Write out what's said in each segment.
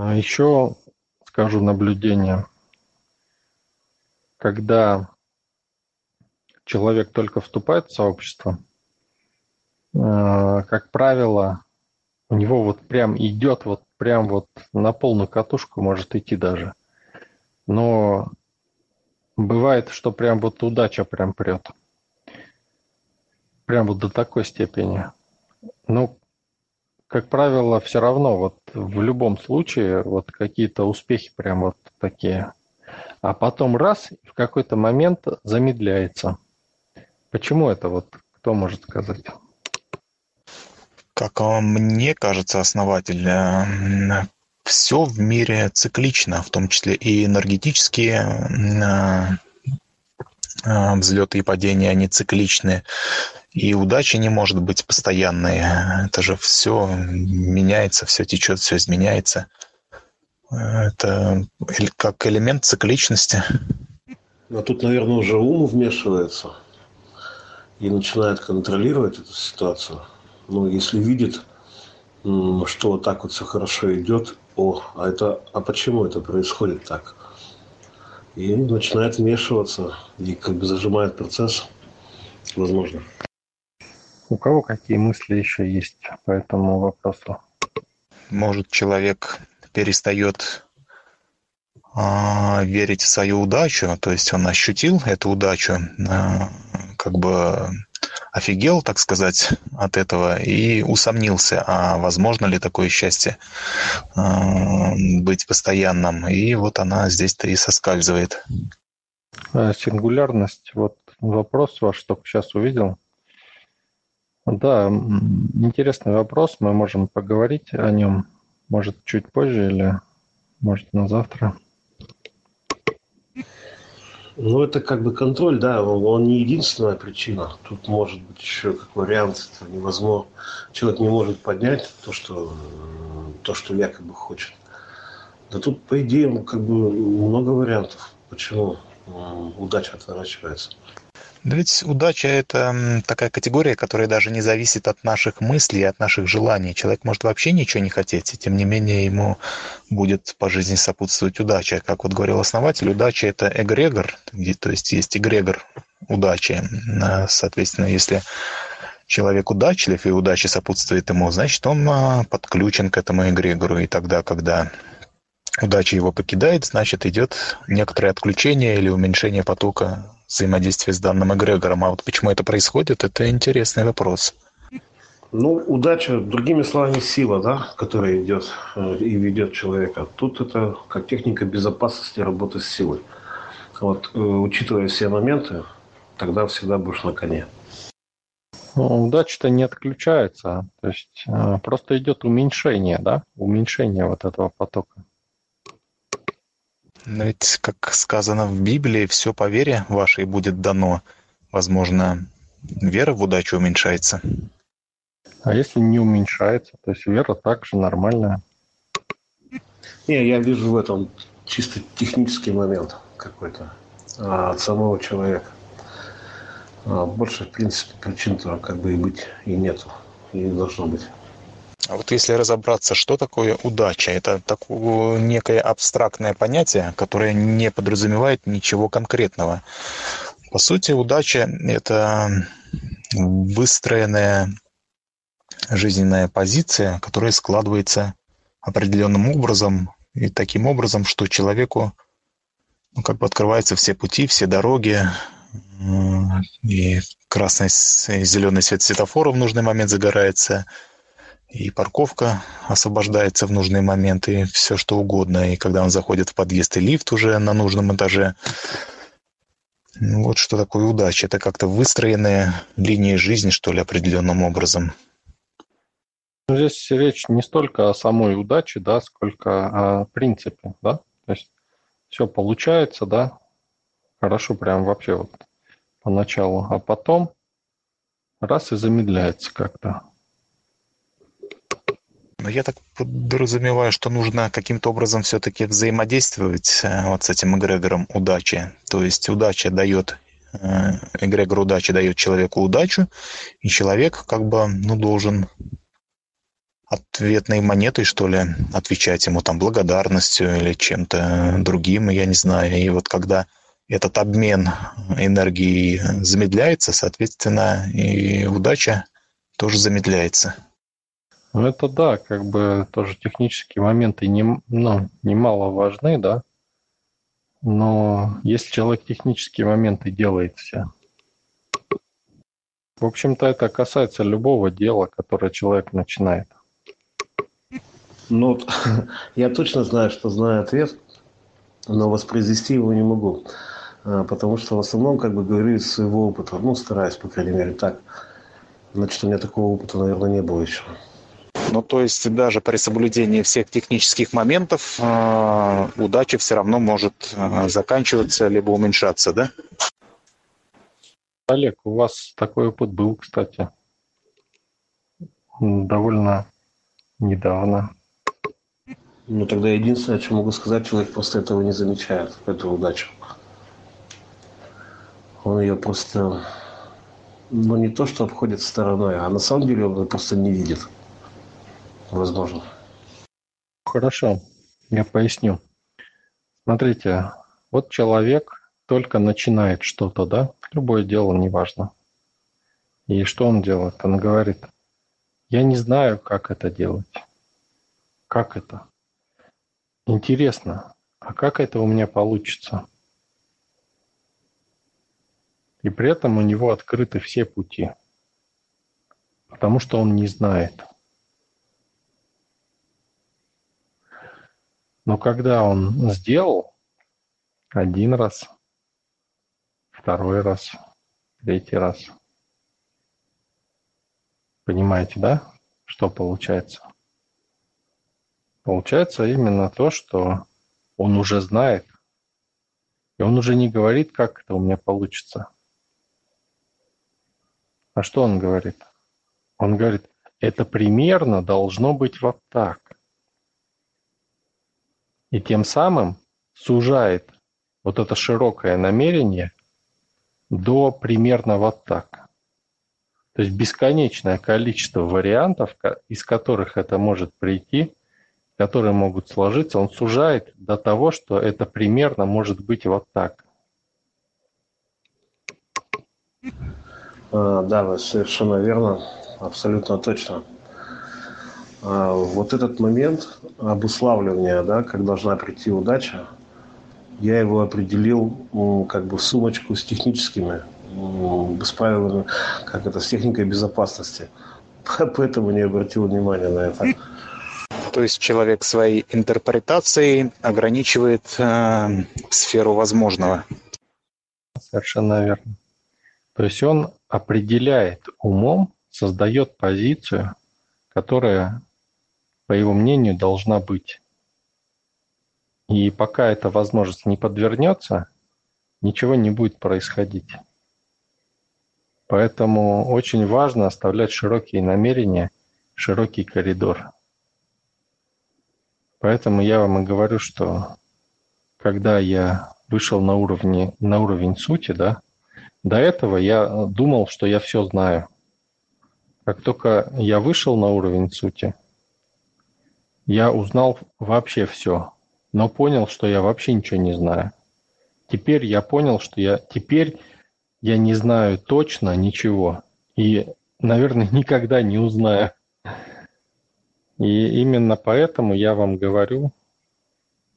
А еще скажу наблюдение. Когда человек только вступает в сообщество, э, как правило, у него вот прям идет вот прям вот на полную катушку может идти даже. Но бывает, что прям вот удача прям прет. Прям вот до такой степени. Ну, как правило, все равно вот в любом случае вот какие-то успехи прям вот такие. А потом раз, в какой-то момент замедляется. Почему это вот, кто может сказать? Как мне кажется, основатель, все в мире циклично, в том числе и энергетические э, э, взлеты и падения, они цикличны. И удача не может быть постоянной. Это же все меняется, все течет, все изменяется. Это как элемент цикличности. А тут, наверное, уже ум вмешивается и начинает контролировать эту ситуацию. Ну, если видит, что вот так вот все хорошо идет, о, а это, а почему это происходит так? И начинает вмешиваться и как бы зажимает процесс, возможно. У кого какие мысли еще есть по этому вопросу? Может, человек перестает а, верить в свою удачу, то есть он ощутил эту удачу, а, как бы офигел, так сказать, от этого и усомнился, а возможно ли такое счастье а, быть постоянным. И вот она здесь-то и соскальзывает. Сингулярность, вот вопрос ваш только сейчас увидел. Да, интересный вопрос. Мы можем поговорить о нем, может, чуть позже или, может, на завтра. Ну, это как бы контроль, да, он не единственная причина. Тут может быть еще как вариант, это невозможно. Человек не может поднять то, что, то, что якобы хочет. Да тут, по идее, как бы много вариантов, почему удача отворачивается. Да ведь удача – это такая категория, которая даже не зависит от наших мыслей, от наших желаний. Человек может вообще ничего не хотеть, и тем не менее ему будет по жизни сопутствовать удача. Как вот говорил основатель, удача – это эгрегор, то есть есть эгрегор удачи. Соответственно, если человек удачлив и удача сопутствует ему, значит, он а, подключен к этому эгрегору. И тогда, когда удача его покидает, значит, идет некоторое отключение или уменьшение потока взаимодействия с данным эгрегором. А вот почему это происходит, это интересный вопрос. Ну, удача, другими словами, сила, да, которая идет э, и ведет человека. Тут это как техника безопасности работы с силой. Вот, э, учитывая все моменты, тогда всегда будешь на коне. Ну, удача-то не отключается, то есть э, просто идет уменьшение, да, уменьшение вот этого потока. Но ведь, как сказано в Библии, все по вере вашей будет дано. Возможно, вера в удачу уменьшается. А если не уменьшается, то есть вера также нормальная? Не, я вижу в этом чисто технический момент какой-то а, от самого человека. А больше, в принципе, причин-то как бы и быть и нету, и не должно быть. А вот если разобраться, что такое удача, это такое некое абстрактное понятие, которое не подразумевает ничего конкретного. По сути, удача – это выстроенная жизненная позиция, которая складывается определенным образом и таким образом, что человеку ну, как бы открываются все пути, все дороги, и красный и зеленый свет светофора в нужный момент загорается – и парковка освобождается в нужные моменты, все что угодно. И когда он заходит в подъезд и лифт уже на нужном этаже, ну, вот что такое удача. Это как-то выстроенная линия жизни, что ли, определенным образом. Ну, здесь речь не столько о самой удаче, да, сколько о принципе, да. То есть все получается, да, хорошо прям вообще вот поначалу, а потом раз и замедляется как-то. Но я так подразумеваю, что нужно каким-то образом все-таки взаимодействовать э, вот с этим эгрегором удачи. То есть удача дает, э, эгрегор удачи дает человеку удачу, и человек как бы ну, должен ответной монетой, что ли, отвечать ему там благодарностью или чем-то другим, я не знаю. И вот когда этот обмен энергии замедляется, соответственно, и удача тоже замедляется. Ну, это да, как бы тоже технические моменты не, ну, немало важны, да. Но если человек технические моменты делает все, в общем-то, это касается любого дела, которое человек начинает. Ну, я точно знаю, что знаю ответ, но воспроизвести его не могу. А, потому что в основном, как бы говорю из своего опыта, ну, стараюсь, по крайней мере, так. Значит, у меня такого опыта, наверное, не было еще. Ну, то есть даже при соблюдении всех технических моментов э, удача все равно может э, заканчиваться либо уменьшаться, да? Олег, у вас такой опыт был, кстати, довольно недавно. Ну, тогда единственное, что могу сказать, человек просто этого не замечает, эту удачу. Он ее просто, ну, не то, что обходит стороной, а на самом деле он ее просто не видит. Возможно. Хорошо, я поясню. Смотрите, вот человек только начинает что-то, да, любое дело, неважно. И что он делает? Он говорит, я не знаю, как это делать. Как это? Интересно, а как это у меня получится? И при этом у него открыты все пути, потому что он не знает. Но когда он сделал один раз, второй раз, третий раз, понимаете, да, что получается? Получается именно то, что он уже знает, и он уже не говорит, как это у меня получится. А что он говорит? Он говорит, это примерно должно быть вот так. И тем самым сужает вот это широкое намерение до примерно вот так. То есть бесконечное количество вариантов, из которых это может прийти, которые могут сложиться, он сужает до того, что это примерно может быть вот так. А, да, вы совершенно верно, абсолютно точно. А, вот этот момент обуславливания, да, как должна прийти удача, я его определил как бы в сумочку с техническими, с правилами, как это, с техникой безопасности. Поэтому не обратил внимания на это. То есть человек своей интерпретацией ограничивает э, сферу возможного. Совершенно верно. То есть он определяет умом, создает позицию, которая, по его мнению, должна быть. И пока эта возможность не подвернется, ничего не будет происходить. Поэтому очень важно оставлять широкие намерения, широкий коридор. Поэтому я вам и говорю, что когда я вышел на, уровне, на уровень сути, да, до этого я думал, что я все знаю. Как только я вышел на уровень сути, я узнал вообще все, но понял, что я вообще ничего не знаю. Теперь я понял, что я теперь я не знаю точно ничего и, наверное, никогда не узнаю. И именно поэтому я вам говорю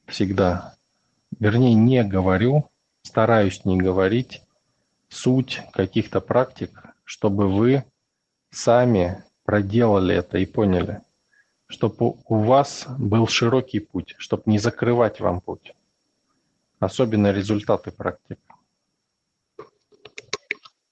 всегда, вернее, не говорю, стараюсь не говорить суть каких-то практик, чтобы вы сами проделали это и поняли, чтобы у вас был широкий путь, чтобы не закрывать вам путь, особенно результаты практик.